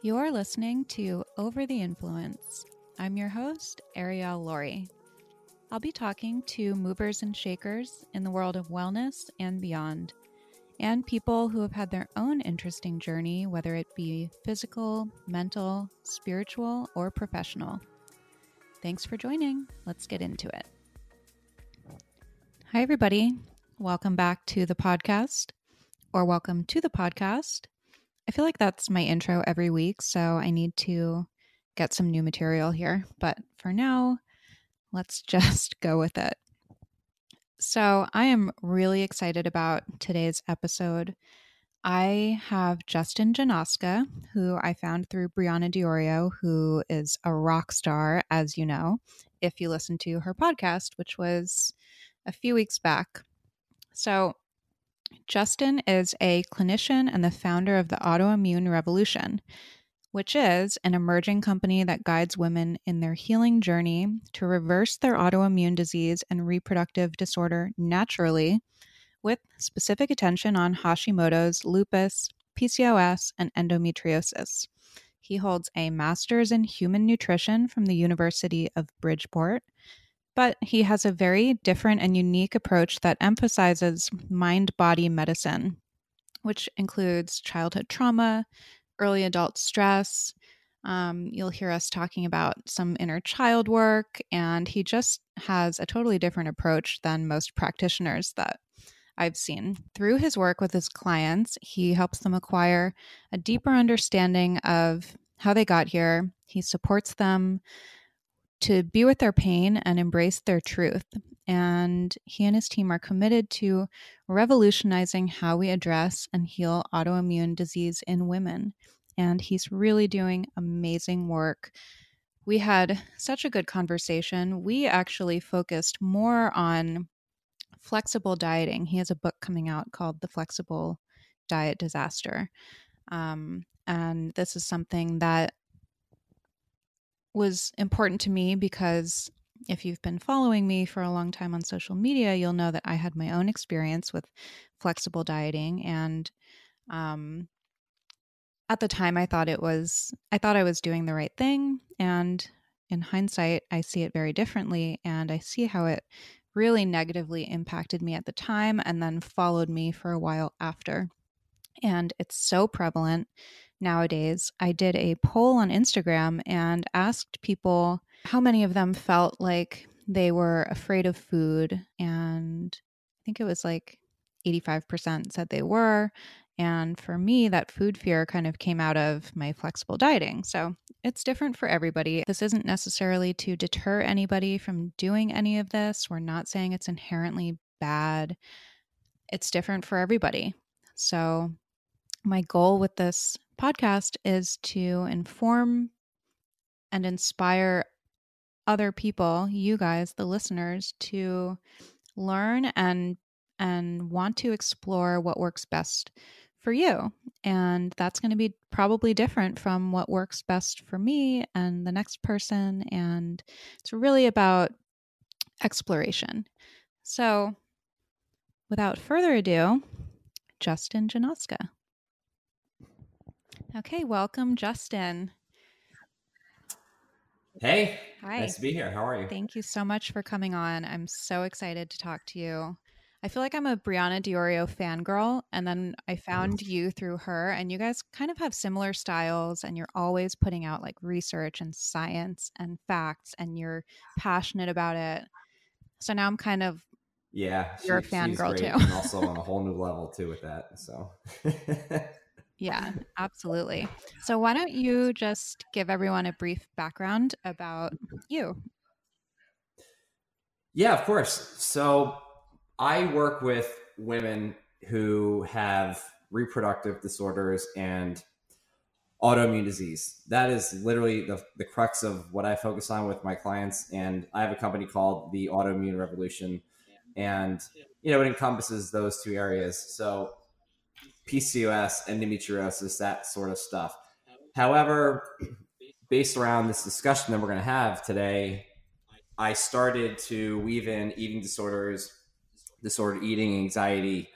You're listening to Over the Influence. I'm your host, Arielle Lorre. I'll be talking to movers and shakers in the world of wellness and beyond, and people who have had their own interesting journey, whether it be physical, mental, spiritual, or professional. Thanks for joining. Let's get into it. Hi, everybody. Welcome back to the podcast, or welcome to the podcast. I feel like that's my intro every week, so I need to get some new material here. But for now, let's just go with it. So, I am really excited about today's episode. I have Justin Janoska, who I found through Brianna Diorio, who is a rock star, as you know, if you listen to her podcast, which was a few weeks back. So, Justin is a clinician and the founder of the Autoimmune Revolution which is an emerging company that guides women in their healing journey to reverse their autoimmune disease and reproductive disorder naturally, with specific attention on Hashimoto's, lupus, PCOS, and endometriosis. He holds a master's in human nutrition from the University of Bridgeport, but he has a very different and unique approach that emphasizes mind body medicine, which includes childhood trauma, early adult stress. Um, you'll hear us talking about some inner child work, and he just has a totally different approach than most practitioners that I've seen. Through his work with his clients, he helps them acquire a deeper understanding of how they got here. He supports them to be with their pain and embrace their truth. And he and his team are committed to revolutionizing how we address and heal autoimmune disease in women. And he's really doing amazing work. We had such a good conversation. We actually focused more on flexible dieting. He has a book coming out called The Flexible Diet Disaster. Um, and this is something that was important to me because if you've been following me for a long time on social media, you'll know that I had my own experience with flexible dieting. And um, at the time, I thought it was, I thought I was doing the right thing. And in hindsight, I see it very differently. And I see how it really negatively impacted me at the time and then followed me for a while after. And it's so prevalent nowadays. I did a poll on Instagram and asked people how many of them felt like they were afraid of food. And I think it was like 85% said they were. And for me, that food fear kind of came out of my flexible dieting. So it's different for everybody. This isn't necessarily to deter anybody from doing any of this. We're not saying it's inherently bad, it's different for everybody. So, my goal with this podcast is to inform and inspire other people, you guys, the listeners, to learn and and want to explore what works best for you. And that's going to be probably different from what works best for me and the next person. And it's really about exploration. So, without further ado, Justin Janoska. Okay, welcome, Justin. Hey, Hi. nice to be here. How are you? Thank you so much for coming on. I'm so excited to talk to you. I feel like I'm a Brianna Diorio fangirl, and then I Mm-hmm. found you through her, and you guys kind of have similar styles, and you're always putting out like research and science and facts, and you're passionate about it. So now I'm kind of Yeah, You're a she's fangirl, too. and also on a whole new level too with that. So, Yeah, absolutely. So, why don't you just give everyone a brief background about mm-hmm. you? yeah, of course. So, I work with women who have reproductive disorders and autoimmune disease. That is literally the, the crux of what I focus on with my clients. And I have a company called the Autoimmune Revolution. And, you know, it encompasses those two areas. So, PCOS, endometriosis, that sort of stuff. However, based around this discussion that we're going to have today, I started to weave in eating disorders, disordered eating, anxiety,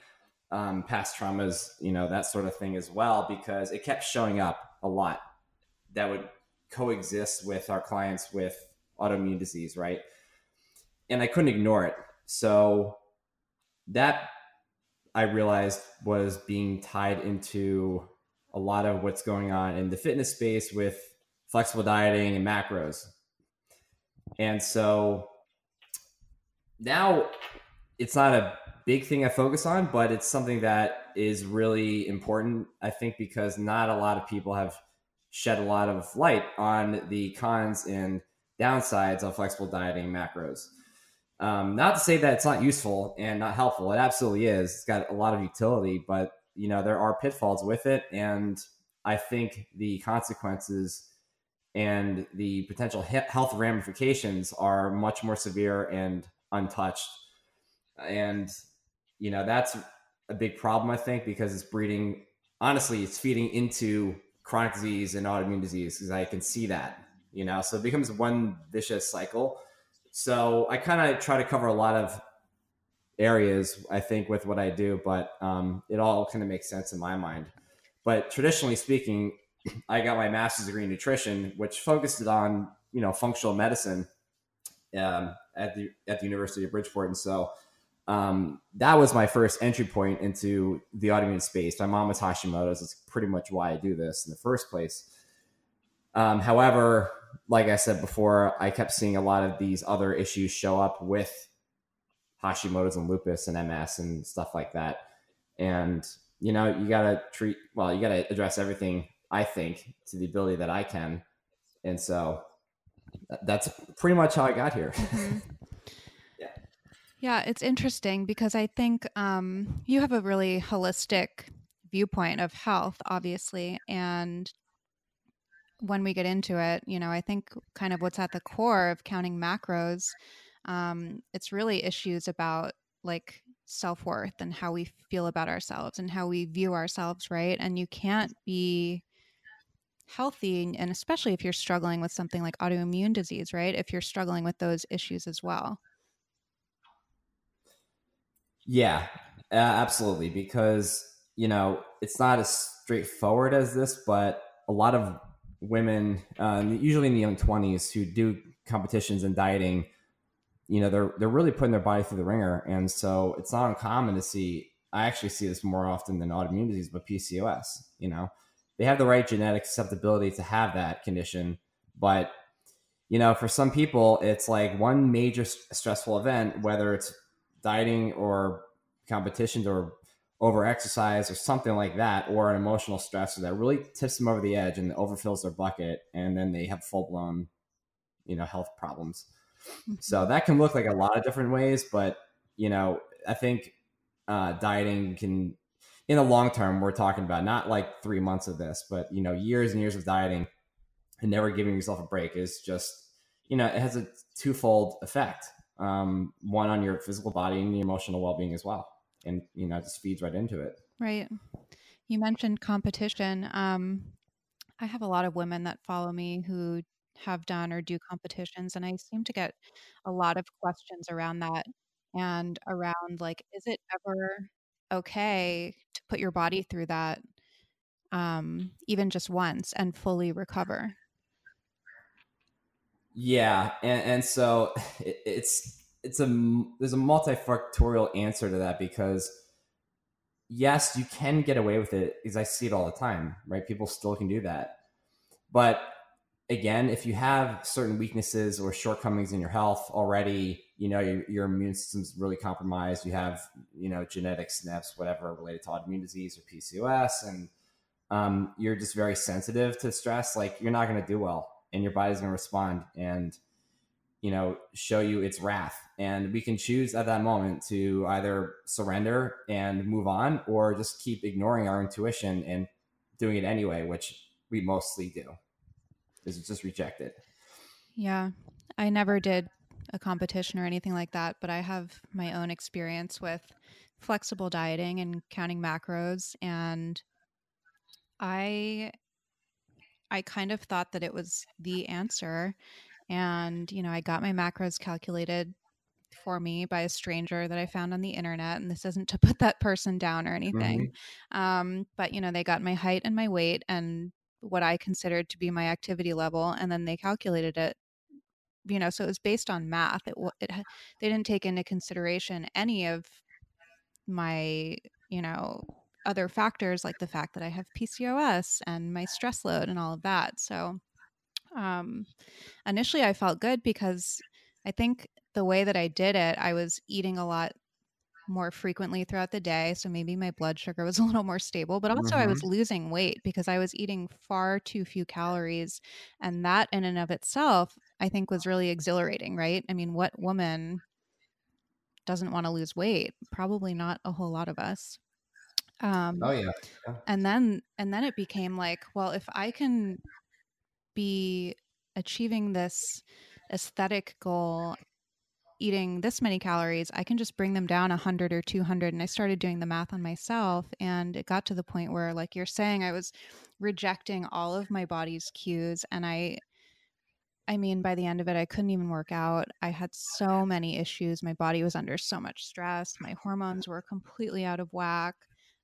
um, past traumas, you know, that sort of thing as well, because it kept showing up a lot that would coexist with our clients with autoimmune disease, right? And I couldn't ignore it. So that I realized was being tied into a lot of what's going on in the fitness space with flexible dieting and macros. And so now it's not a big thing I focus on, but it's something that is really important, I think, because not a lot of people have shed a lot of light on the cons and downsides of flexible dieting macros. Um, not to say that it's not useful and not helpful. It absolutely is. It's got a lot of utility, but you know there are pitfalls with it, and I think the consequences and the potential health ramifications are much more severe and untouched. And you know that's a big problem, I think, because it's breeding. Honestly, it's feeding into chronic disease and autoimmune disease because I can see that. You know, so it becomes one vicious cycle. So I kind of try to cover a lot of areas, I think, with what I do, but um, it all kind of makes sense in my mind. But traditionally speaking, I got my master's degree in nutrition, which focused on you know functional medicine um, at the at the University of Bridgeport, and so um, that was my first entry point into the autoimmune space. My mom was Hashimoto's. It's pretty much why I do this in the first place. Um, however, like I said before, I kept seeing a lot of these other issues show up with Hashimoto's and lupus and MS and stuff like that. And you know, you gotta treat well, you gotta address everything. I think to the ability that I can, and so that's pretty much how I got here. Mhm. Yeah, it's interesting because I think um, you have a really holistic viewpoint of health, obviously. And when we get into it, you know, I think kind of what's at the core of counting macros, um, it's really issues about like self worth and how we feel about ourselves and how we view ourselves, right? And you can't be healthy, and especially if you're struggling with something like autoimmune disease, right? If you're struggling with those issues as well. Yeah, absolutely. Because, you know, it's not as straightforward as this, but a lot of women, uh, usually in the young 20s, who do competitions and dieting, you know, they're, they're really putting their body through the ringer. And so it's not uncommon to see, I actually see this more often than autoimmune disease, but PCOS, you know, they have the right genetic susceptibility to have that condition. But, you know, for some people, it's like one major stressful event, whether it's dieting or competitions or over exercise or something like that, or an emotional stressor that really tips them over the edge and overfills their bucket, and then they have full blown, you know, health problems. So that can look like a lot of different ways, but you know, I think uh, dieting can, in the long term, we're talking about not like three months of this, but you know, years and years of dieting and never giving yourself a break is just, you know, it has a twofold effect um, one on your physical body and your emotional well-being as well and you know it just feeds right into it Right. You mentioned competition. Um, I have a lot of women that follow me who have done or do competitions, and I seem to get a lot of questions around that and around like, is it ever okay to put your body through that, um, even just once and fully recover? yeah and, and so it, it's it's a there's a multifactorial answer to that because yes, you can get away with it because I see it all the time, right? People still can do that. But again, if you have certain weaknesses or shortcomings in your health already, you know, your, your immune system's really compromised. You have, you know, genetic SNPs, whatever related to autoimmune disease or PCOS, and um, you're just very sensitive to stress. Like you're not going to do well and your body's going to respond. And you know show you its wrath. And we can choose at that moment to either surrender and move on or just keep ignoring our intuition and doing it anyway which we mostly do. Is just reject it yeah i never did a competition or anything like that but i have my own experience with flexible dieting and counting macros and i i kind of thought that it was the answer and, you know, I got my macros calculated for me by a stranger that I found on the internet. And this isn't to put that person down or anything. Mm-hmm. Um, but, you know, they got my height and my weight and what I considered to be my activity level. And then they calculated it you know so it was based on math it, it they didn't take into consideration any of my you know other factors like the fact that i have pcos and my stress load and all of that so um, initially, I felt good because I think the way that I did it, I was eating a lot more frequently throughout the day. So maybe my blood sugar was a little more stable, but also mm-hmm. I was mm-hmm. losing weight because I was eating far too few calories. And that, in and of itself, I think was really exhilarating, right? I mean, what woman doesn't want to lose weight? Probably not a whole lot of us. Um, oh yeah. yeah. And then, and then it became like, well, if I can be achieving this aesthetic goal eating this many calories i can just bring them down 100 or 200 and i started doing the math on myself and it got to the point where like you're saying i was rejecting all of my body's cues and i i mean by the end of it i couldn't even work out. I had so many issues. My body was under so much stress. My hormones were completely out of whack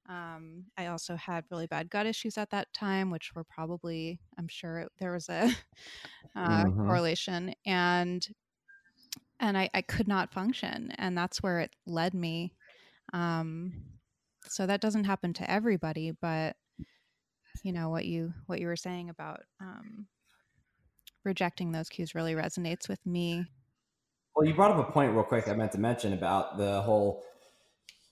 um, I also had really bad gut issues at that time, which were probably, I'm sure it, there was a uh, mm-hmm. correlation, and and I, I could not function, and that's where it led me. Um, so that doesn't happen to everybody, but you know what you what you were saying about um, rejecting those cues really resonates with me. Well, you brought up a point real quick I meant to mention about the whole,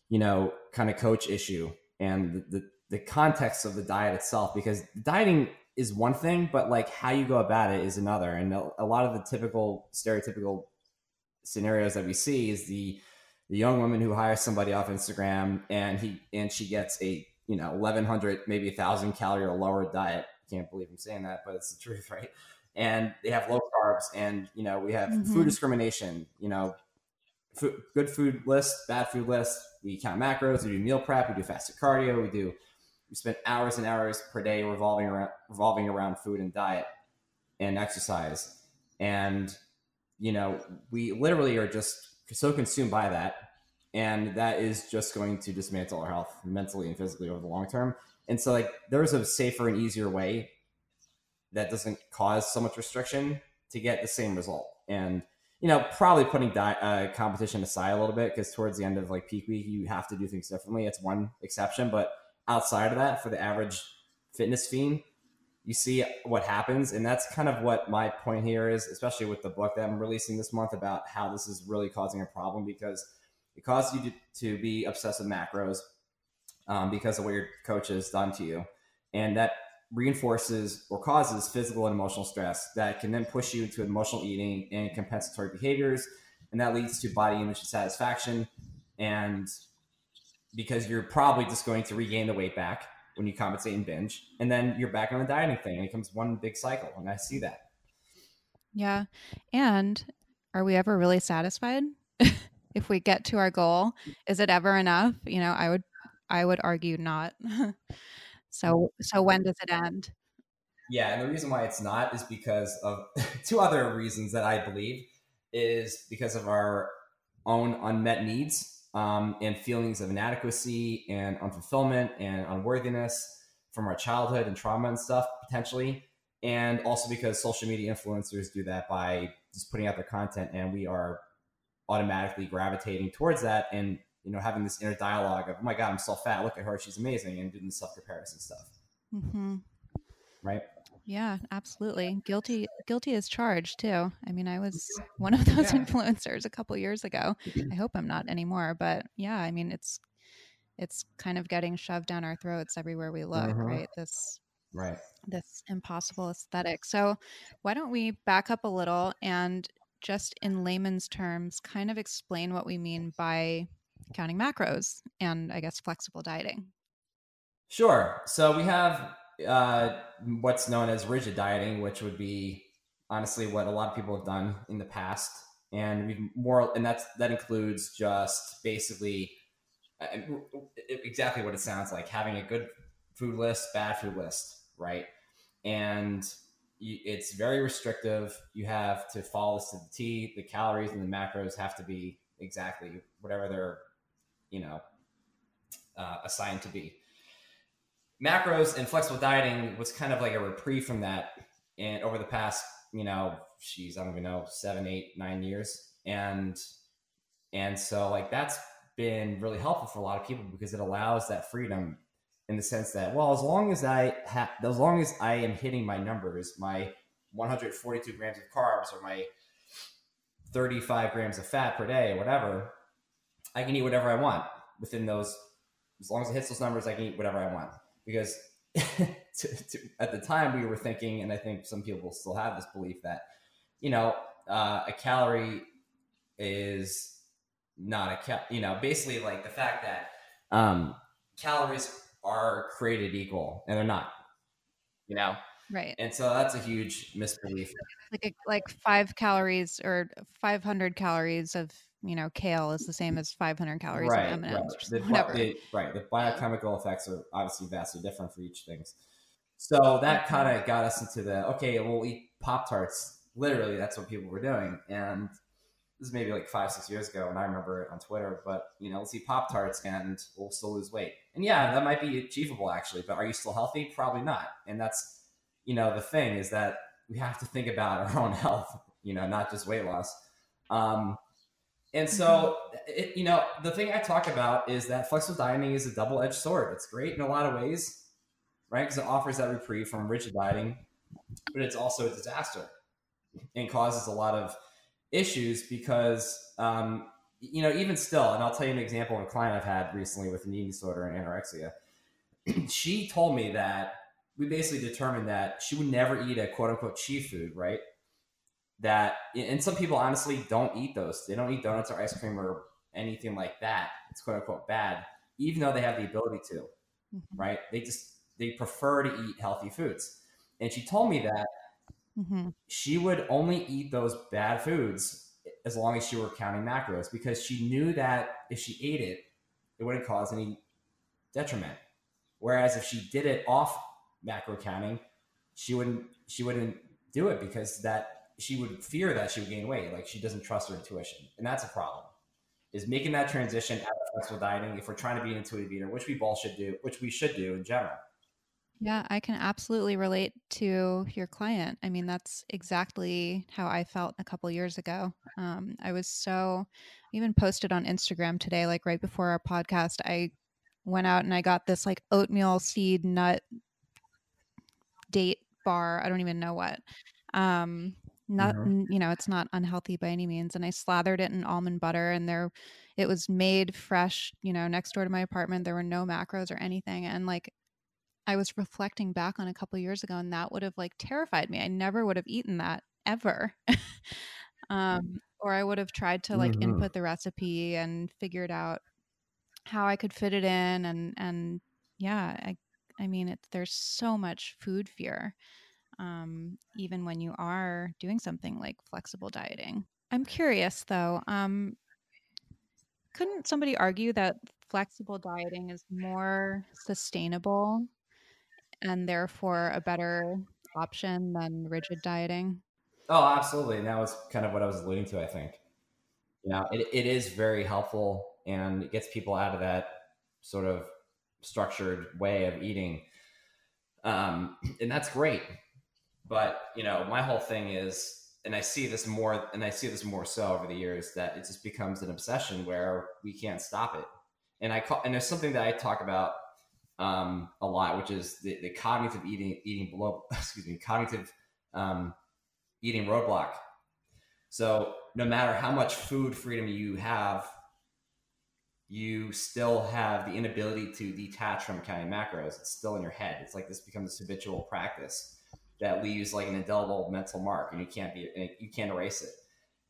you know, kind of coach issue and the, the, the context of the diet itself because dieting is one thing but like how you go about it is another. And a, a lot of the typical stereotypical scenarios that we see is the the young woman who hires somebody off Instagram and he and she gets a you know 1100 maybe a thousand calorie or lower diet. Can't believe I'm saying that but it's the truth right? And they have low carbs and you know we have mm-hmm. food discrimination you know food, good food list bad food list we count macros, we do meal prep, we do fasted cardio, we do we spend hours and hours per day revolving around revolving around food and diet and exercise. And you know, we literally are just so consumed by that. And that is just going to dismantle our health mentally and physically over the long term. And so like there's a safer and easier way that doesn't cause so much restriction to get the same result. And you know, probably putting di- uh, competition aside a little bit because towards the end of like peak week, you have to do things differently. It's one exception, but outside of that, for the average fitness fiend, you see what happens, and that's kind of what my point here is, especially with the book that I'm releasing this month about how this is really causing a problem because it causes you to, to be obsessed with macros um, because of what your coach has done to you, and that reinforces or causes physical and emotional stress that can then push you into emotional eating and compensatory behaviors. And that leads to body image dissatisfaction. And because you're probably just going to regain the weight back when you compensate and binge. And then you're back on the dieting thing and it becomes one big cycle. And I see that. Yeah. And are we ever really satisfied? if we get to our goal, is it ever enough? You know, I would I would argue not. So so when does it end? Yeah, and the reason why it's not is because of two other reasons that I believe is because of our own unmet needs um, and feelings of inadequacy and unfulfillment and unworthiness from our childhood and trauma and stuff potentially, and also because social media influencers do that by just putting out their content and we are automatically gravitating towards that and you know having this inner dialogue of oh my god i'm so fat look at her she's amazing and doing the self comparison stuff Mm-hmm. right Yeah, absolutely. Guilty guilty as charged too. I mean, I was one of those Yeah. influencers a couple years ago. I hope I'm not anymore, but yeah, I mean, it's it's kind of getting shoved down our throats everywhere we look, Mhm. right? This right this impossible aesthetic. So, why don't we back up a little and just in layman's terms kind of explain what we mean by counting macros and I guess flexible dieting. Sure. So we have uh, what's known as rigid dieting, which would be honestly what a lot of people have done in the past, and we've more, and that's that includes just basically uh, exactly what it sounds like having a good food list, bad food list, right? And you, it's very restrictive. You have to follow this to the T. The calories and the macros have to be exactly whatever they're, you know, uh, assigned to be. Macros and flexible dieting was kind of like a reprieve from that. And over the past you know she's i don't even know seven eight nine years. And and so like that's been really helpful for a lot of people because it allows that freedom in the sense that well as long as i have as long as i am hitting my numbers my 142 grams of carbs or my 35 grams of fat per day whatever i can eat whatever i want within those as long as it hits those numbers i can eat whatever i want because to, to, at the time we were thinking, and I think some people still have this belief that, you know, uh, a calorie is not a cal, you know, basically like the fact that um, calories are created equal and they're not, you know, Right. and so that's a huge misbelief. like a, like five calories or 500 calories of you know kale is the same as 500 calories right, of m&ms right. The, whatever the- right. The biochemical effects are obviously vastly different for each things. So that kind of got us into the okay, we'll eat Pop Tarts. Literally, that's what people were doing, and this is maybe like five, six years ago, and I remember it on Twitter. But you know, let's eat Pop Tarts, and we'll still lose weight. And yeah, that might be achievable actually. But are you still healthy? Probably not. And that's you know the thing is that we have to think about our own health. You know, not just weight loss. Um, and so, it, you know, the thing I talk about is that flexible dieting is a double edged sword. It's great in a lot of ways, right? Because it offers that reprieve from rigid dieting, but it's also a disaster and causes a lot of issues because, um, you know, even still, and I'll tell you an example of a client I've had recently with an eating disorder and anorexia. she told me that we basically determined that she would never eat a quote unquote cheat food, right? That and some people honestly don't eat those they don't eat donuts or ice cream or anything like that it's quote unquote bad even though they have the ability to Mhm. right they just they prefer to eat healthy foods and she told me that Mhm. she would only eat those bad foods as long as she were counting macros because she knew that if she ate it it wouldn't cause any detriment whereas if she did it off macro counting she wouldn't she wouldn't do it because that she would fear that she would gain weight like she doesn't trust her intuition and that's a problem. Is making that transition out of flexible dieting if we're trying to be an intuitive eater which we both should do which we should do in general. Yeah i can absolutely relate to your client. I mean that's exactly how i felt a couple years ago. Um, i was so even posted on instagram today like right before our podcast i went out and i got this like oatmeal seed nut date bar i don't even know what. Um not Mhm. you know it's not unhealthy by any means and i slathered it in almond butter and there it was made fresh you know next door to my apartment there were no macros or anything and like i was reflecting back on a couple years ago and that would have like terrified me i never would have eaten that ever um or i would have tried to like Mhm. input the recipe and figured out how i could fit it in and and yeah i i mean it there's so much food fear um, even when you are doing something like flexible dieting. I'm curious though, um, couldn't somebody argue that flexible dieting is more sustainable and therefore a better option than rigid dieting? Oh, absolutely. And that was kind of what I was alluding to, I think. You know, it, it is very helpful and it gets people out of that sort of structured way of eating. Um, and that's great. But, you know, my whole thing is and I see this more, and I see this more so over the years that it just becomes an obsession where we can't stop it. And I call, and there's something that I talk about um, a lot, which is the, the cognitive eating, eating below, excuse me, cognitive um, eating roadblock. So no matter how much food freedom you have, you still have the inability to detach from counting macros. It's still in your head. It's like this becomes habitual practice that leaves like an indelible mental mark, and you can't be you can't erase it.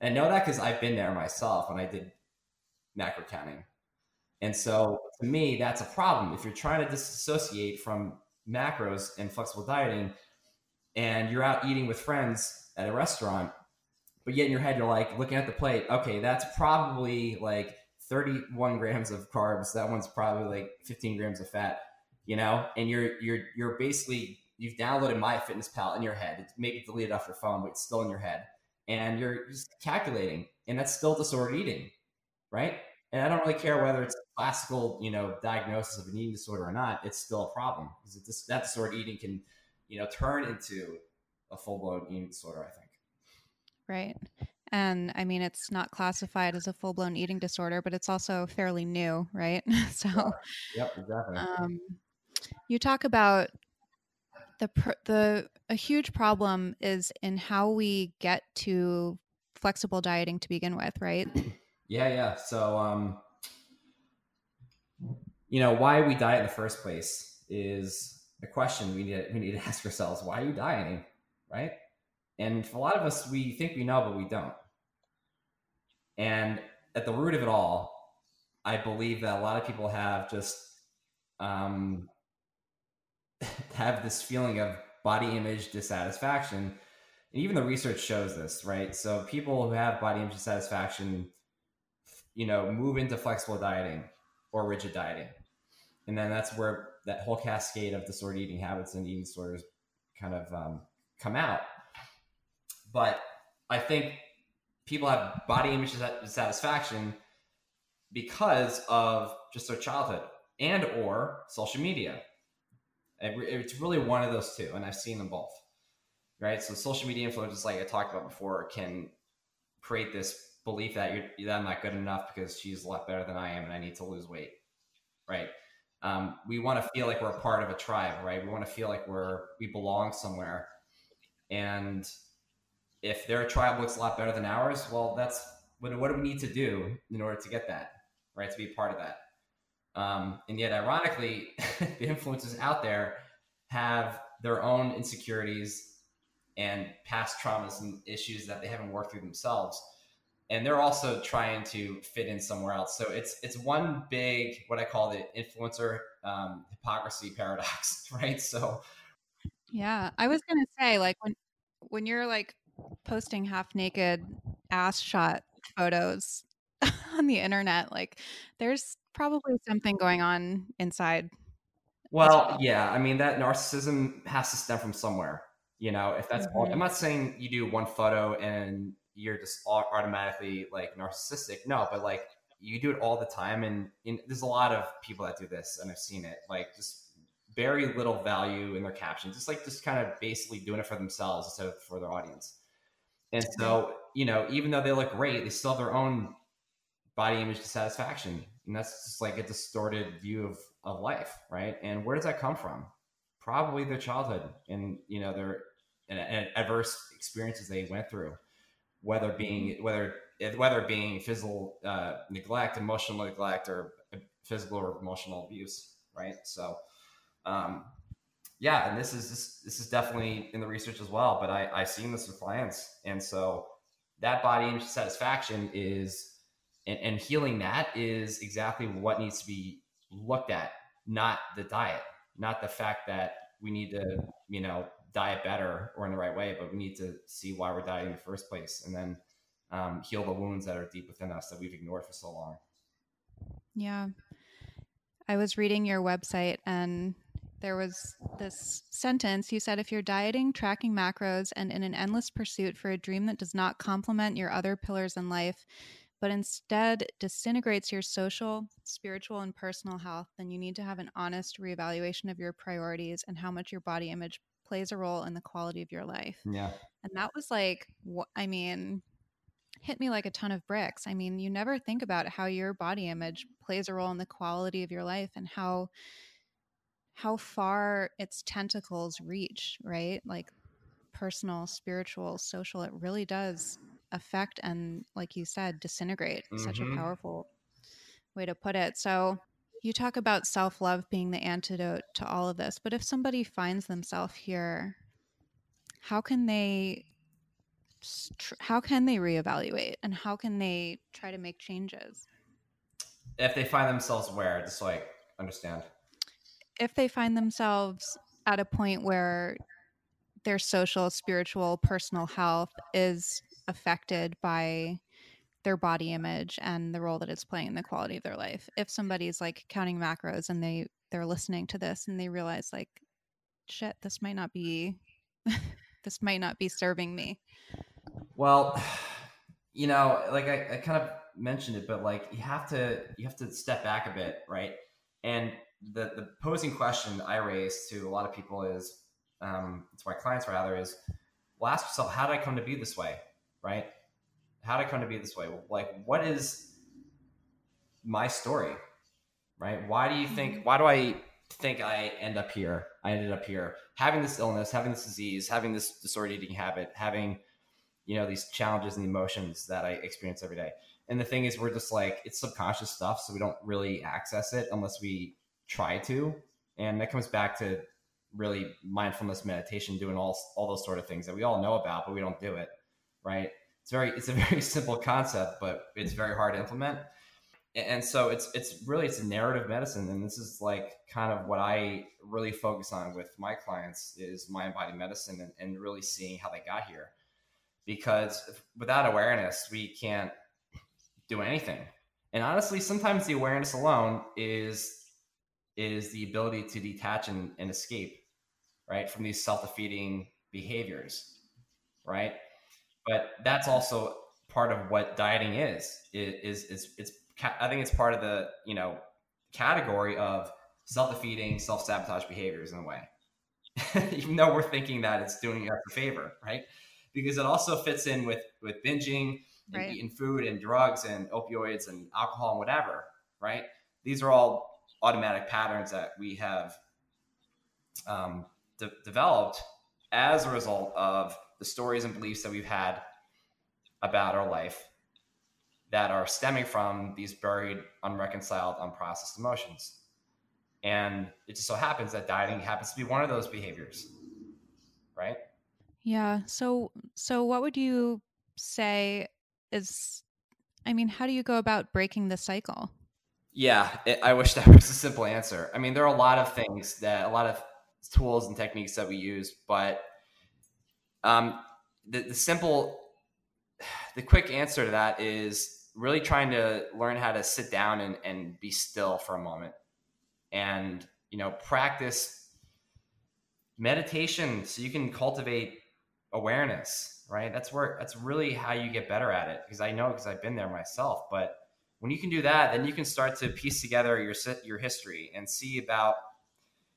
And I know that because I've been there myself when I did macro counting. And so to me, that's a problem. If you're trying to disassociate from macros and flexible dieting, and you're out eating with friends at a restaurant, but yet in your head you're like looking at the plate, okay, that's probably like 31 grams of carbs. That one's probably like 15 grams of fat, you know, and you're you're you're basically you've downloaded My Fitness MyFitnessPal in your head. It's maybe deleted off your phone, but it's still in your head, and you're just calculating, and that's still disordered eating, right? And I don't really care whether it's a classical, you know, diagnosis of an eating disorder or not. It's still a problem because that disordered eating can, you know, turn into a full blown eating disorder. I think. Right. And I mean, it's not classified as a full blown eating disorder, but it's also fairly new, right? so, yep, exactly. Um, you talk about the the a huge problem is in how we get to flexible dieting to begin with, right? Yeah, yeah. So, um, you know, why we diet in the first place is a question we need we need to ask ourselves. Why are you dieting, right? And for a lot of us, we think we know, but we don't. And at the root of it all, I believe that a lot of people have just um, have this feeling of body image dissatisfaction. And even the research shows this, right? So people who have body image dissatisfaction, you know, move into flexible dieting or rigid dieting. And then that's where that whole cascade of disordered eating habits and eating disorders kind of um, come out. But I think people have body image dissatisfaction because of just their childhood and or social media it's really one of those two, and I've seen them both. Right. So social media influencers, like I talked about before, can create this belief that you're that I'm not good enough because she's a lot better than I am, and I need to lose weight. Right. Um, we want to feel like we're a part of a tribe, right? We want to feel like we're we belong somewhere, and if their tribe looks a lot better than ours, well, that's what, what do we need to do in order to get that, right? To be part of that. Um, and yet, ironically, the influencers out there have their own insecurities and past traumas and issues that they haven't worked through themselves. And they're also trying to fit in somewhere else. So it's it's one big what I call the influencer um, hypocrisy paradox, right? So, yeah, I was gonna say like when when you're like posting half naked ass shot photos on the internet, like there's probably something going on inside. Well, yeah. I mean, that narcissism has to stem from somewhere. You know, if that's mm-hmm. all, I'm mm-hmm. not saying you do one photo and you're just automatically like narcissistic. No, but like you do it all the time. And in, there's a lot of people that do this, and I've seen it. Like just very little value in their captions, just like just kind of basically doing it for themselves instead of for their audience. And so, you know, even though they look great, they still have their own body image dissatisfaction. And that's just like a distorted view of, of life right? And where does that come from? Probably their childhood and you know their and, and adverse experiences they went through whether being whether whether being physical uh, neglect emotional neglect or physical or emotional abuse right? So um, yeah and this is this, this is definitely in the research as well but i i've seen this with clients. And so that body image satisfaction is and, and healing that is exactly what needs to be looked at, not the diet, not the fact that we need to, you know, diet better or in the right way, but we need to see why we're dieting in the first place and then um, heal the wounds that are deep within us that we've ignored for so long. Yeah. I was reading your website and there was this sentence you said if you're dieting, tracking macros, and in an endless pursuit for a dream that does not complement your other pillars in life, but instead disintegrates your social, spiritual, and personal health, then you need to have an honest reevaluation of your priorities and how much your body image plays a role in the quality of your life. Yeah. And that was like, I mean, hit me like a ton of bricks. I mean, you never think about how your body image plays a role in the quality of your life and how how far its tentacles reach, right? Like personal, spiritual, social, it really does affect and like you said, disintegrate. Mm-hmm. Such a mm-hmm. powerful way to put it. So you talk about self-love being the antidote to all of this, but if somebody finds themselves here, how can they how can they reevaluate and how can they try to make changes? If they find themselves where, just like understand. If they find themselves at a point where their social, spiritual, personal health is affected by their body image and the role that it's playing in the quality of their life. If somebody's like counting macros and they they're listening to this and they realize like shit, this might not be this might not be serving me. Well, you know, like I, I kind of mentioned it, but like you have to you have to step back a bit, right? And the the posing question I raise to a lot of people is, um, to my clients rather, is, well, ask yourself, how did I come to be this way, right? How did I come to be this way? Like, what is my story, right? Why do you think? Mm-hmm. Why do I think I end up here? I ended up here having this illness, having this disease, having this disordered eating habit, having you know these challenges and emotions that I experience every day. And the thing is, we're just like it's subconscious stuff, so we don't really access it unless we try to. And that comes back to really mindfulness meditation, doing all all those sort of things that we all know about, but we don't do it. Right? It's very it's a very simple concept, but it's very hard to implement. And so it's it's really it's a narrative medicine, and this is like kind of what I really focus on with my clients is mind body medicine and, and really seeing how they got here because without awareness, we can't do anything. And honestly, sometimes the awareness alone is is the ability to detach and, and escape, right, from these self-defeating behaviors, right? But that's also part of what dieting is. It is is it's I think it's part of the you know category of self-defeating, self-sabotage behaviors in a way. Even though we're thinking that it's doing us a favor, right? because it also fits in with with binging and right. eating food and drugs and opioids and alcohol and whatever, right? These are all automatic patterns that we have um, de- developed as a result of the stories and beliefs that we've had about our life that are stemming from these buried, unreconciled, unprocessed emotions. And it just so happens that dieting happens to be one of those behaviors, right? Yeah. So so what would you say is I mean, how do you go about breaking the cycle? Yeah, it, I wish that was a simple answer. I mean, there are a lot of things that a lot of tools and techniques that we use, but um, the, the simple, the quick answer to that is really trying to learn how to sit down and, and be still for a moment and, you know, practice meditation so you can cultivate awareness, right? That's where that's really how you get better at it because I know because I've been there myself. But when you can do that, then you can start to piece together your your history and see about,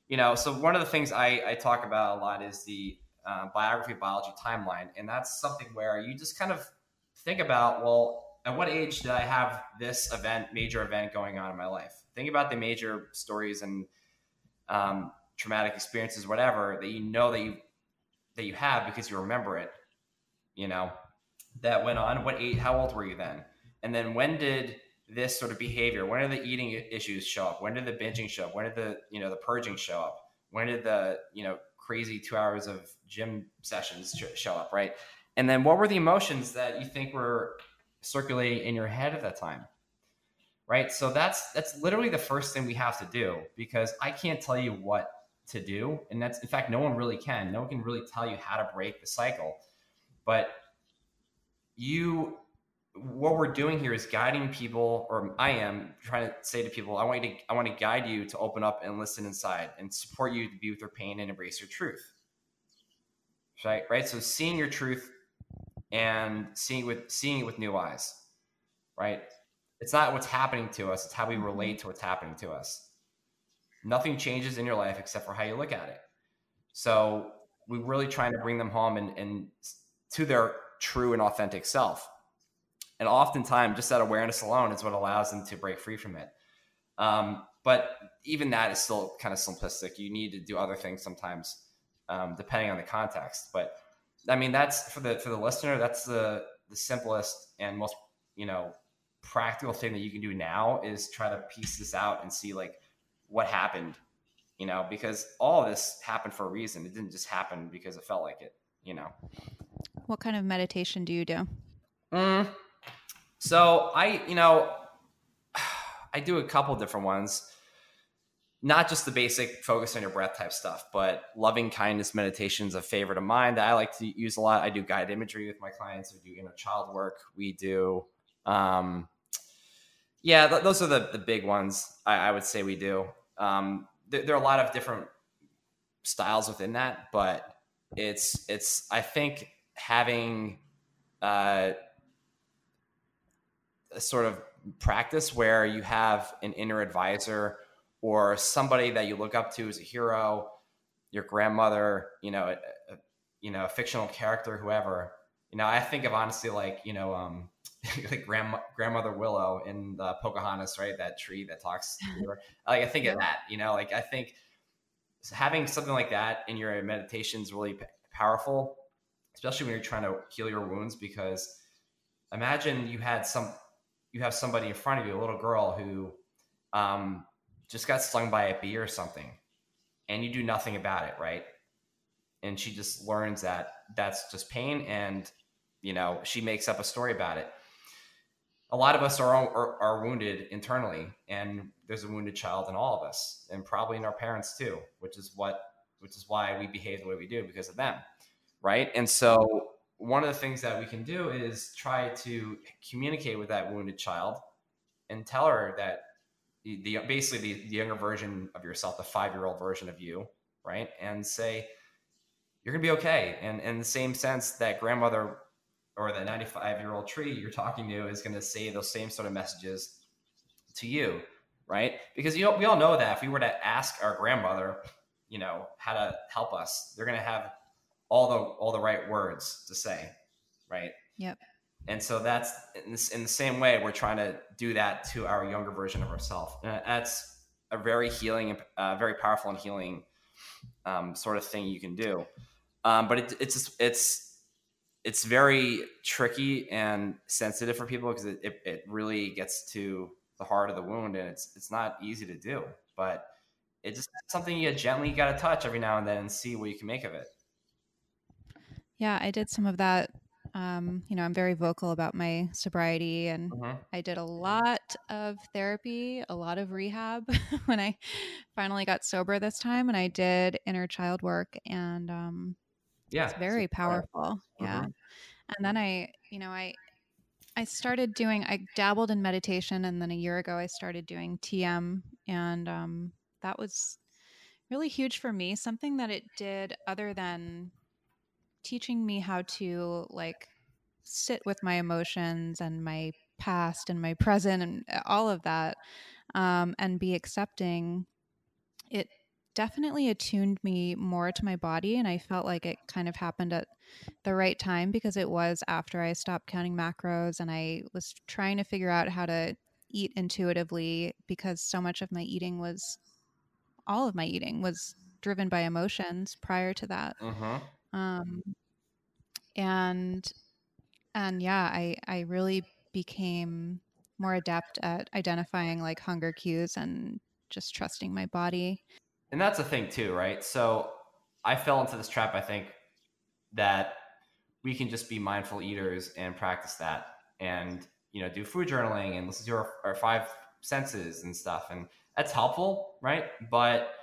you know. So one of the things I, I talk about a lot is the uh, biography biology timeline, and that's something where you just kind of think about, well, at what age did I have this event, major event going on in my life? Think about the major stories and um, traumatic experiences, whatever that you know that you that you have because you remember it, you know, that went on. What age, how old were you then? And then when did this sort of behavior, when did the eating issues show up? When did the binging show up? When did the, you know, the purging show up? When did the, you know, crazy two hours of gym sessions show up, right? And then what were the emotions that you think were circulating in your head at that time? Right? So that's that's literally the first thing we have to do because I can't tell you what to do. And that's, in fact, no one really can. No one can really tell you how to break the cycle. But you, what we're doing here is guiding people, or I am trying to say to people, I want you to, I want to guide you to open up and listen inside and support you to be with your pain and embrace your truth. Right. Right. So seeing your truth and seeing with seeing it with new eyes. Right. It's not what's happening to us. It's how we relate to what's happening to us nothing changes in your life except for how you look at it. So we're really trying to bring them home and, and to their true and authentic self. And oftentimes, just that awareness alone is what allows them to break free from it. Um, but even that is still kind of simplistic. You need to do other things sometimes, um, depending on the context. But I mean, that's for the for the listener. That's the the simplest and most you know practical thing that you can do now is try to piece this out and see like what happened you know because all of this happened for a reason it didn't just happen because it felt like it you know what kind of meditation do you do mm, so i you know i do a couple different ones not just the basic focus on your breath type stuff, but loving kindness meditation is a favorite of mine that I like to use a lot. I do guided imagery with my clients. We do inner child work. We do, um, yeah, th- those are the, the big ones I, I would say we do. Um, th- there are a lot of different styles within that, but it's, it's, I think having, uh, sort of practice where you have an inner advisor or somebody that you look up to as a hero, your grandmother, you know, a, a, you know, a fictional character, whoever. You know, I think of honestly like you know, um, like grandma, grandmother Willow in the Pocahontas, right? That tree that talks. like I think of that. You know, like I think having something like that in your meditation is really p- powerful, especially when you're trying to heal your wounds. Because imagine you had some, you have somebody in front of you, a little girl who um, just got stung by a bee or something and you do nothing about it right? And she just learns that that's just pain and you know she makes up a story about it. A lot of us are, are, are wounded internally and there's a wounded child in all of us and probably in our parents too which is what which is why we behave the way we do because of them right? And so one of the things that we can do is try to communicate with that wounded child and tell her that the, basically the, the younger version of yourself, the five year old version of you, right? And say, you're gonna be okay. And in the same sense that grandmother or the 95 year old tree you're talking to is gonna say those same sort of messages to you, right? Because you know, we all know that if we were to ask our grandmother, you know, how to help us, they're gonna have all the all the right words to say, right? Yep. And so that's in, this, in the same way we're trying to do that to our younger version of ourselves. That's a very healing, uh, very powerful and healing um, sort of thing you can do. Um, but it, it's it's it's very tricky and sensitive for people because it, it, it, really gets to the heart of the wound and it's it's not easy to do. But it's just something you gently got to touch every now and then and see what you can make of it. Yeah, I did some of that um, you know, I'm very vocal about my sobriety, and Mhm. I did a lot of therapy, a lot of rehab when I finally got sober this time, and I did inner child work, and um, Yeah, it's very powerful. Yeah, Mhm. and then I, you know, I I started doing. I dabbled in meditation, and then a year ago I started doing TM, and um, that was really huge for me. Something that it did, other than teaching me how to like sit with my emotions and my past and my present and uh, all of that um, and be accepting it definitely attuned me more to my body and i felt like it kind of happened at the right time because it was after i stopped counting macros and i was trying to figure out how to eat intuitively because so much of my eating was all of my eating was driven by emotions prior to that Mhm. Um, and and yeah i i really became more adept at identifying like hunger cues and just trusting my body And that's a thing too, right? So I fell into this trap. I think that we can just be mindful eaters and practice that, and you know, do food journaling and listen to our, our five senses and stuff, and that's helpful, right? But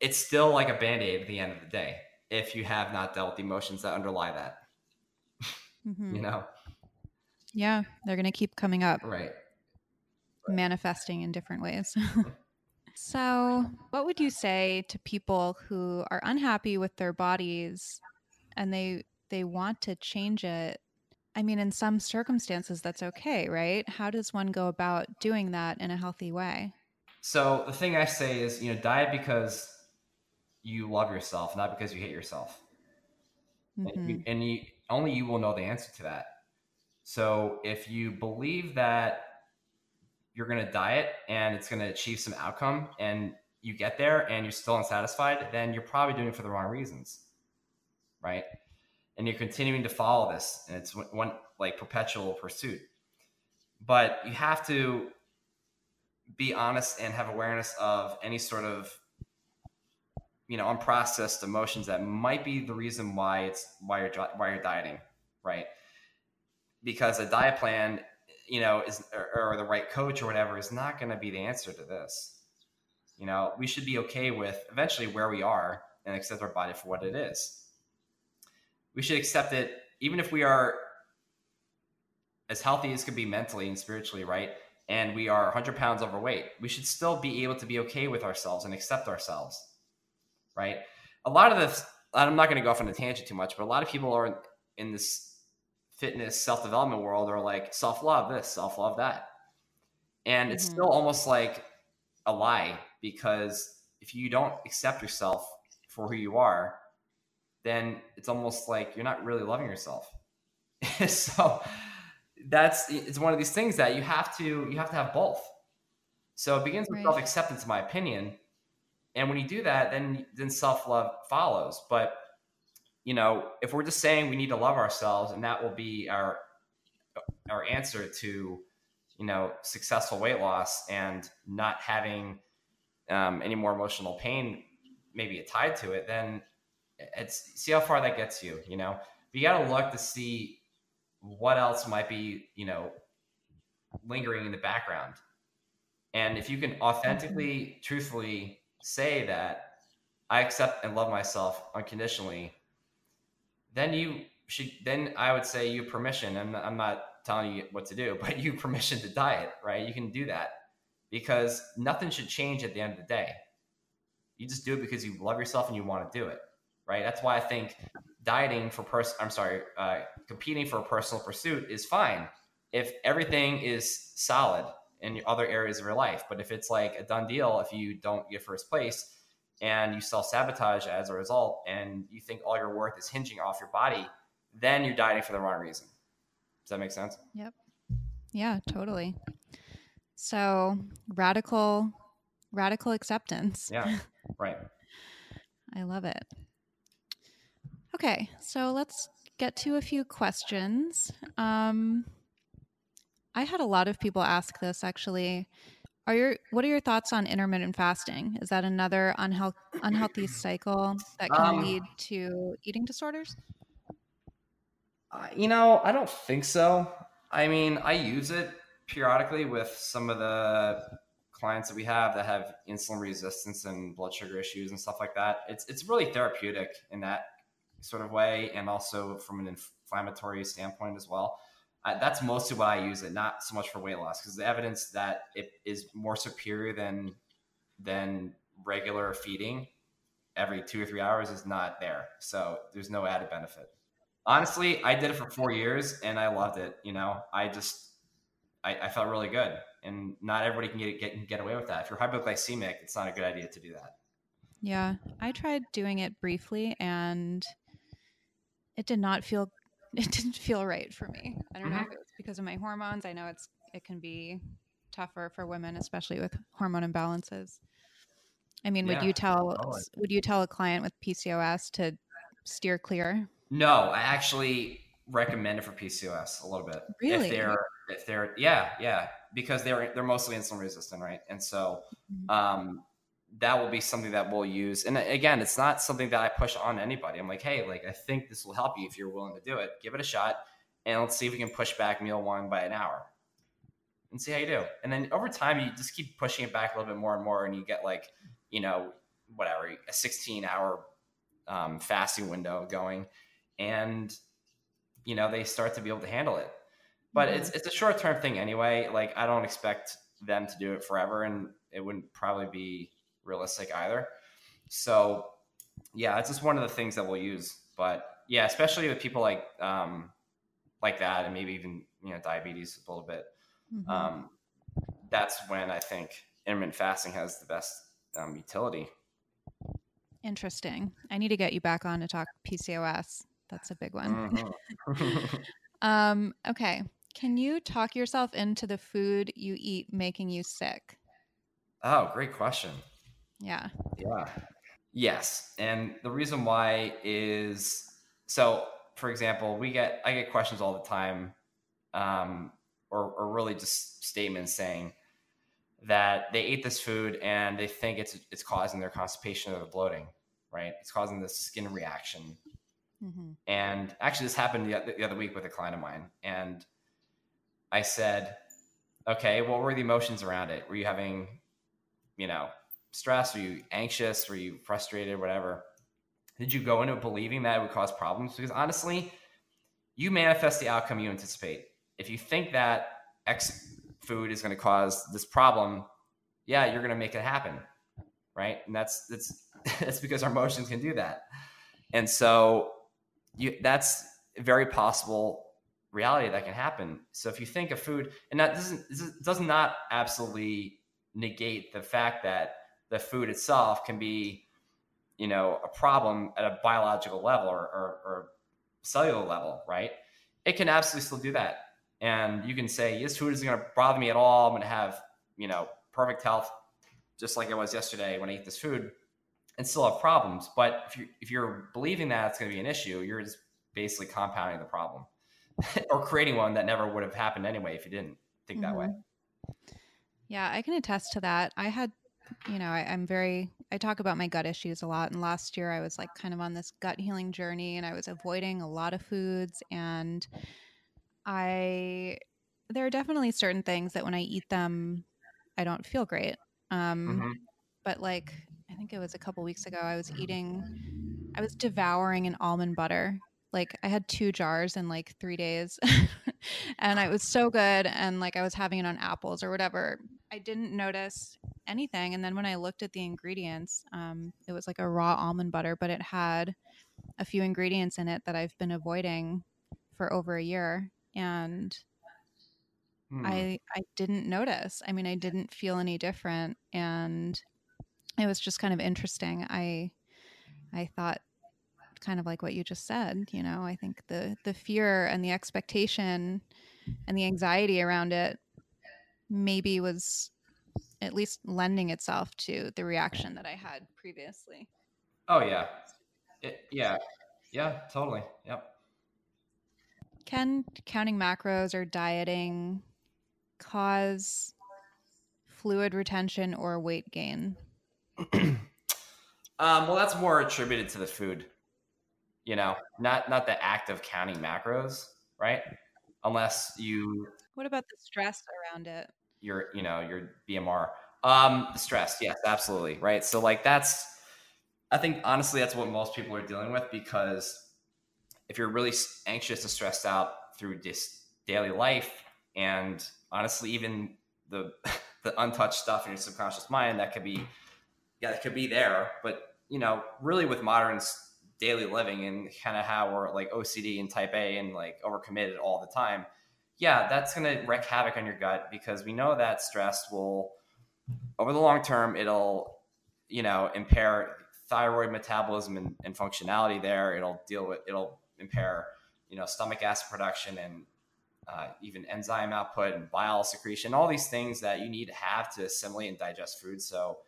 it's still like a band aid at the end of the day if you have not dealt with the emotions that underlie that. Mm-hmm. You know, yeah they're gonna keep coming up right? manifesting in different ways so what would you say to people who are unhappy with their bodies and they they want to change it i mean in some circumstances that's okay right how does one go about doing that in a healthy way So the thing I say is, you know, diet because you love yourself, not because you hate yourself. And, Mhm. you, and you only you will know the answer to that. So if you believe that you're going to diet and it's going to achieve some outcome and you get there and you're still unsatisfied, then you're probably doing it for the wrong reasons. Right. And you're continuing to follow this and it's one like perpetual pursuit. But you have to be honest and have awareness of any sort of you know unprocessed emotions that might be the reason why it's why you're why you're dieting right? Because a diet plan you know is or, or the right coach or whatever is not going to be the answer to this. You know we should be okay with eventually where we are and accept our body for what it is. We should accept it even if we are as healthy as could be mentally and spiritually right? And we are 100 pounds overweight we should still be able to be okay with ourselves and accept ourselves right a lot of this i'm not going to go off on a tangent too much but a lot of people are in, this fitness self-development world are like self-love this self-love that and it's Mhm. still almost like a lie because if you don't accept yourself for who you are then it's almost like you're not really loving yourself so that's it's one of these things that you have to you have to have both so it begins with Right. self-acceptance in my opinion and when you do that then then self-love follows. But you know if we're just saying we need to love ourselves and that will be our our answer to you know successful weight loss and not having um, any more emotional pain maybe tied to it then it's see how far that gets you you know? But you got to look to see what else might be you know lingering in the background. And if you can authentically truthfully say that i accept and love myself unconditionally then you should then i would say you permission. And i'm not telling you what to do but you permission to diet right? You can do that because nothing should change at the end of the day. You just do it because you love yourself and you want to do it right? That's why i think dieting for person i'm sorry uh, competing for a personal pursuit is fine if everything is solid in other areas of your life but if it's like a done deal if you don't get first place and you self-sabotage as a result and you think all your worth is hinging off your body then you're dieting for the wrong reason does that make sense Yep. Yeah, totally. So radical, radical acceptance. yeah right I love it. Okay, so let's get to a few questions. Um, I had a lot of people ask this actually. Are your what are your thoughts on intermittent fasting? Is that another unhealth, unhealthy cycle that can Um, lead to eating disorders? Uh, you know, I don't think so. I mean, I use it periodically with some of the clients that we have that have insulin resistance and blood sugar issues and stuff like that. It's it's really therapeutic in that sort of way, and also from an inflammatory standpoint as well. Uh, that's mostly why I use it, not so much for weight loss, because the evidence that it is more superior than than regular feeding every two or three hours is not there. So there's no added benefit. Honestly i did it for four years and i loved it you know? I just i, I felt really good. And not everybody can get, get get away with that. If you're hypoglycemic it's not a good idea to do that. Yeah, I tried doing it briefly and it did not feel it didn't feel right for me. I don't know Mhm. if it was because of my hormones. I know it's it can be tougher for women especially with hormone imbalances. I mean, would you tell would you tell a client with PCOS to steer clear? no i actually recommend it for pcos a little bit Really? if they're if they're yeah yeah because they're they're mostly insulin resistant right and so Mhm. um that will be something that we'll use. And again it's not something that i push on anybody. I'm like hey like i think this will help you if you're willing to do it. Give it a shot and let's see if we can push back meal one by an hour and see how you do. And then over time you just keep pushing it back a little bit more and more and you get like you know whatever a 16 hour um, fasting window going and you know they start to be able to handle it. But Mhm. it's it's a short term thing anyway. Like i don't expect them to do it forever and it wouldn't probably be realistic either so yeah it's just one of the things that we'll use but yeah especially with people like um like that and maybe even you know diabetes a little bit Mhm. um that's when i think intermittent fasting has the best um, utility Interesting. I need to get you back on to talk PCOS. That's a big one. Mhm. um, okay. Can you talk yourself into the food you eat making you sick? oh, great question. Yeah. Yeah. Yes. And the reason why is so for example, we get I get questions all the time, um, or, or really just statements saying that they ate this food and they think it's it's causing their constipation or the bloating, right? It's causing this skin reaction. Mm-hmm. And actually, this happened the, the other week with a client of mine. And I said, okay, what were the emotions around it? Were you having, you know, stress? Were you anxious? Were you frustrated? Whatever. Did you go into believing that it would cause problems? Because honestly, you manifest the outcome you anticipate. If you think that X food is going to cause this problem, yeah, you're going to make it happen, right? And that's that's that's because our emotions can do that. And so you that's very possible reality that can happen. So if you think of food, and that doesn't does not absolutely negate the fact that the food itself can be, you know, a problem at a biological level or, or, or cellular level, right? It can absolutely still do that. And you can say, this food isn't going to bother me at all. I'm going to have, you know, perfect health, just like I was yesterday when I ate this food, and still have problems. But if you if you're believing that it's going to be an issue, you're just basically compounding the problem or creating one that never would have happened anyway if you didn't think that way. Mm-hmm. Yeah, I can attest to that. I had, you know, I, I'm very, I talk about my gut issues a lot. And last year I was like kind of on this gut healing journey and I was avoiding a lot of foods. And I, there are definitely certain things that when I eat them, I don't feel great. Um, Mhm. But like, I think it was a couple weeks ago, I was eating, I was devouring an almond butter. Like I had two jars in like three days and it was so good. And like I was having it on apples or whatever. I didn't notice anything. And then when I looked at the ingredients, um, it was like a raw almond butter, but it had a few ingredients in it that I've been avoiding for over a year. And Hmm. I I didn't notice. I mean, I didn't feel any different, and it was just kind of interesting. I I thought kind of like what you just said. You know, I think the the fear and the expectation and the anxiety around it maybe was at least lending itself to the reaction that I had previously. Oh yeah, It- yeah, yeah, totally. Yep. Can counting macros or dieting cause fluid retention or weight gain? Um, well, that's more attributed to the food, you know, not not the act of counting macros, right? Unless you What about the stress around it? Your you know your BMR. Um, stress, yes, absolutely, right. So like that's, I think honestly that's what most people are dealing with because if you're really anxious and stressed out through this daily life, and honestly even the the untouched stuff in your subconscious mind that could be yeah that could be there, but you know really with modern daily living and kind of how we're like OCD and Type A and like overcommitted all the time yeah, that's going to wreak havoc on your gut because we know that stress will, over the long term, it'll, you know, impair thyroid metabolism and, and functionality there. It'll deal with, it'll impair, you know, stomach acid production and uh, even enzyme output and bile secretion, all these things that you need to have to assimilate and digest food. So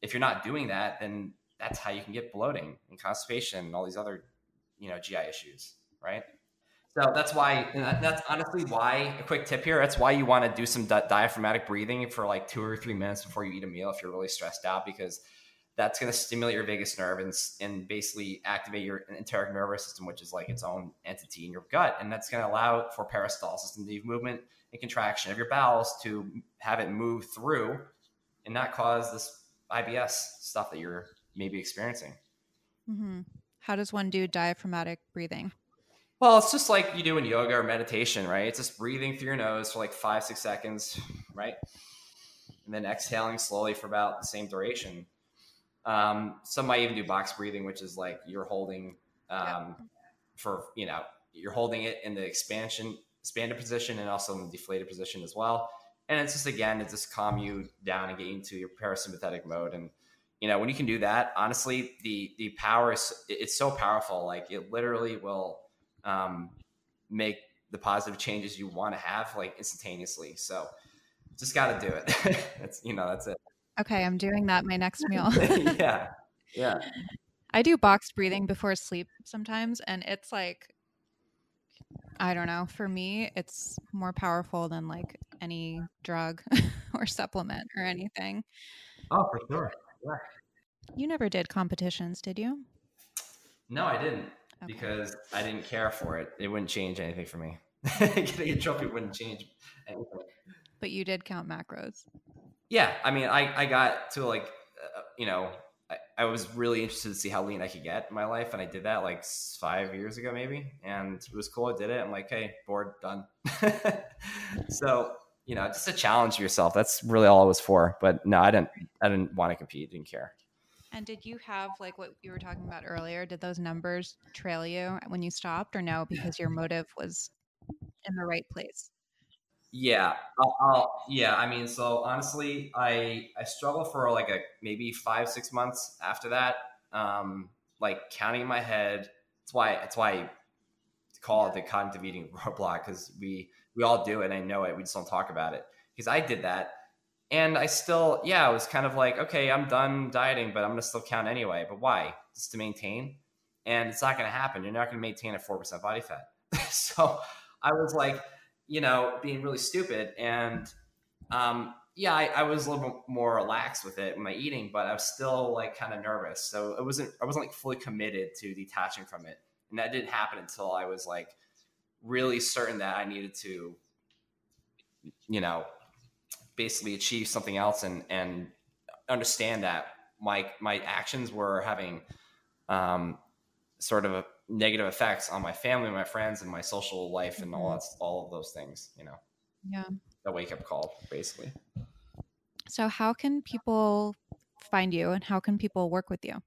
if you're not doing that, then that's how you can get bloating and constipation and all these other, you know, GI issues, right? So that's why, that's honestly why, a quick tip here, that's why you want to do some di- diaphragmatic breathing for like two or three minutes before you eat a meal if you're really stressed out, because that's going to stimulate your vagus nerve and, and basically activate your enteric nervous system, which is like its own entity in your gut. And that's going to allow for peristalsis and the movement and contraction of your bowels to have it move through and not cause this IBS stuff that you're maybe experiencing. Mm-hmm. How does one do diaphragmatic breathing? Well, it's just like you do in yoga or meditation, right? It's just breathing through your nose for like five, six seconds, right? And then exhaling slowly for about the same duration. Um, some might even do box breathing, which is like you're holding um, for, you know, you're holding it in the expansion, expanded position and also in the deflated position as well. And it's just, again, it just calm you down and get you into your parasympathetic mode. And, you know when you can do that honestly the the power is it's so powerful like it literally will um, make the positive changes you want to have like instantaneously so just got to do it that's you know that's it Okay, I'm doing that my next meal. yeah yeah I do box breathing before sleep sometimes, and it's like, I don't know. For me, it's more powerful than like any drug or supplement or anything. oh for sure yeah. You never did competitions, did you? no i didn't Okay. because i didn't care for it. It wouldn't change anything for me. Getting a trophy wouldn't change anything. But you did count macros. yeah i mean i i got to like uh, you know I, I was really interested to see how lean i could get in my life and i did that like five years ago maybe and it was cool i did it. I'm like hey bored done. So you know just a challenge yourself that's really all it was for but no i didn't i didn't want to compete didn't care And did you have like what you were talking about earlier? Did those numbers trail you when you stopped, or no? Because your motive was in the right place. Yeah, I'll, I'll, yeah. I mean, so honestly, I I struggle for like a maybe five six months after that. Um, like counting in my head. That's why. That's why I call it the cognitive eating roadblock because we we all do it. and I know it. We just don't talk about it because I did that, and I still yeah. I was kind of like, okay, I'm done dieting, but I'm gonna still count anyway. But why? Just to maintain, and it's not gonna happen. You're not gonna maintain at four percent body fat. so I was like you know, being really stupid. And um, yeah, I, I was a little bit more relaxed with it my eating, but I was still like kind of nervous. So it wasn't, I wasn't like fully committed to detaching from it. And that didn't happen until I was like really certain that I needed to, you know, basically achieve something else and, and understand that my, my actions were having um, sort of a negative effects on my family, my friends, and my social life, and all that's all of those things. You know, Yeah. the wake up call, basically. So how can people find you, and how can people work with you?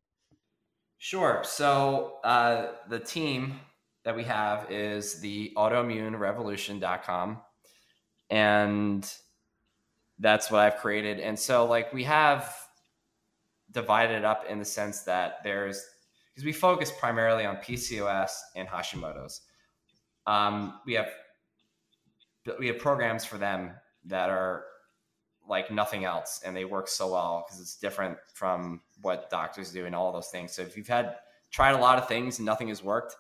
Sure. So uh, the team that we have is the autoimmunerevolution.com. And that's what I've created. And so, like, we have divided it up in the sense that there's, because we focus primarily on PCOS and Hashimoto's. Um, we have we have programs for them that are like nothing else and they work so well because it's different from what doctors do and all those things so if you've had tried a lot of things and nothing has worked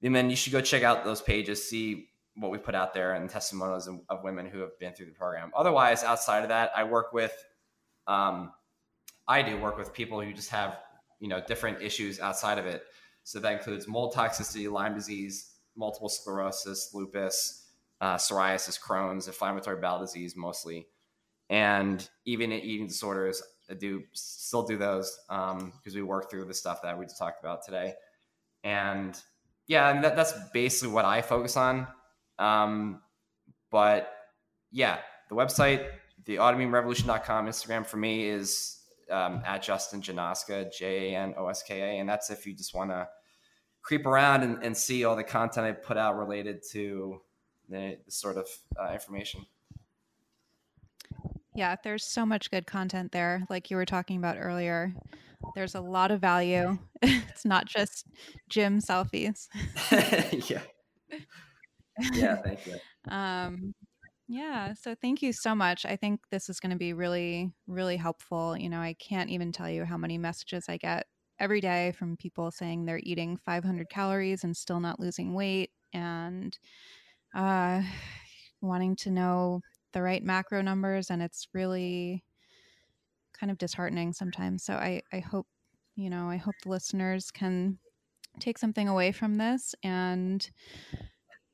then you should go check out those pages see what we put out there and testimonials of, of women who have been through the program. Otherwise outside of that i work with um, i do work with people who just have you know different issues outside of it. So that includes mold toxicity lyme disease multiple sclerosis lupus uh, psoriasis crohn's inflammatory bowel disease mostly. And even eating disorders I do still do those because we work through the stuff that we just talked about today. And yeah and that, that's basically what i focus on um, but yeah the website the autoimmunerevolution.com instagram for me is um, at justin janoska j-a-n-o-s-k-a and that's if you just want to creep around and, and see all the content i put out related to the, the sort of uh, information Yeah, there's so much good content there, like you were talking about earlier. There's a lot of value. it's not just gym selfies. yeah. Yeah, thank you. Um, yeah, so thank you so much. I think this is going to be really, really helpful. You know, I can't even tell you how many messages I get every day from people saying they're eating 500 calories and still not losing weight and uh, wanting to know the right macro numbers. And it's really kind of disheartening sometimes. So I, I hope, you know, I hope the listeners can take something away from this and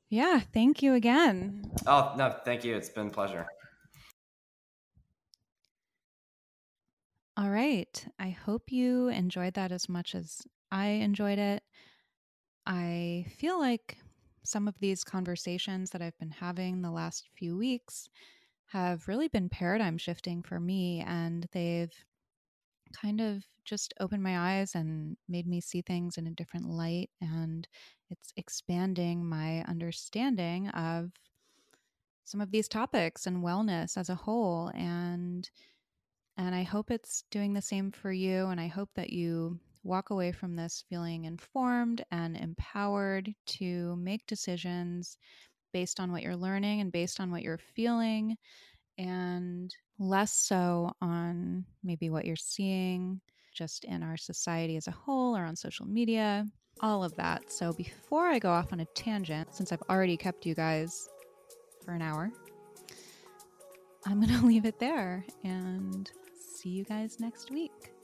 yeah, thank you again. Oh, no, thank you. It's been a pleasure. All right. I hope you enjoyed that as much as I enjoyed it. I feel like some of these conversations that I've been having the last few weeks have really been paradigm shifting for me, and they've kind of just opened my eyes and made me see things in a different light. And it's expanding my understanding of some of these topics and wellness as a whole. And And I hope it's doing the same for you. And I hope that you walk away from this feeling informed and empowered to make decisions based on what you're learning and based on what you're feeling, and less so on maybe what you're seeing just in our society as a whole or on social media, all of that. So before I go off on a tangent, since I've already kept you guys for an hour, I'm going to leave it there and see you guys next week.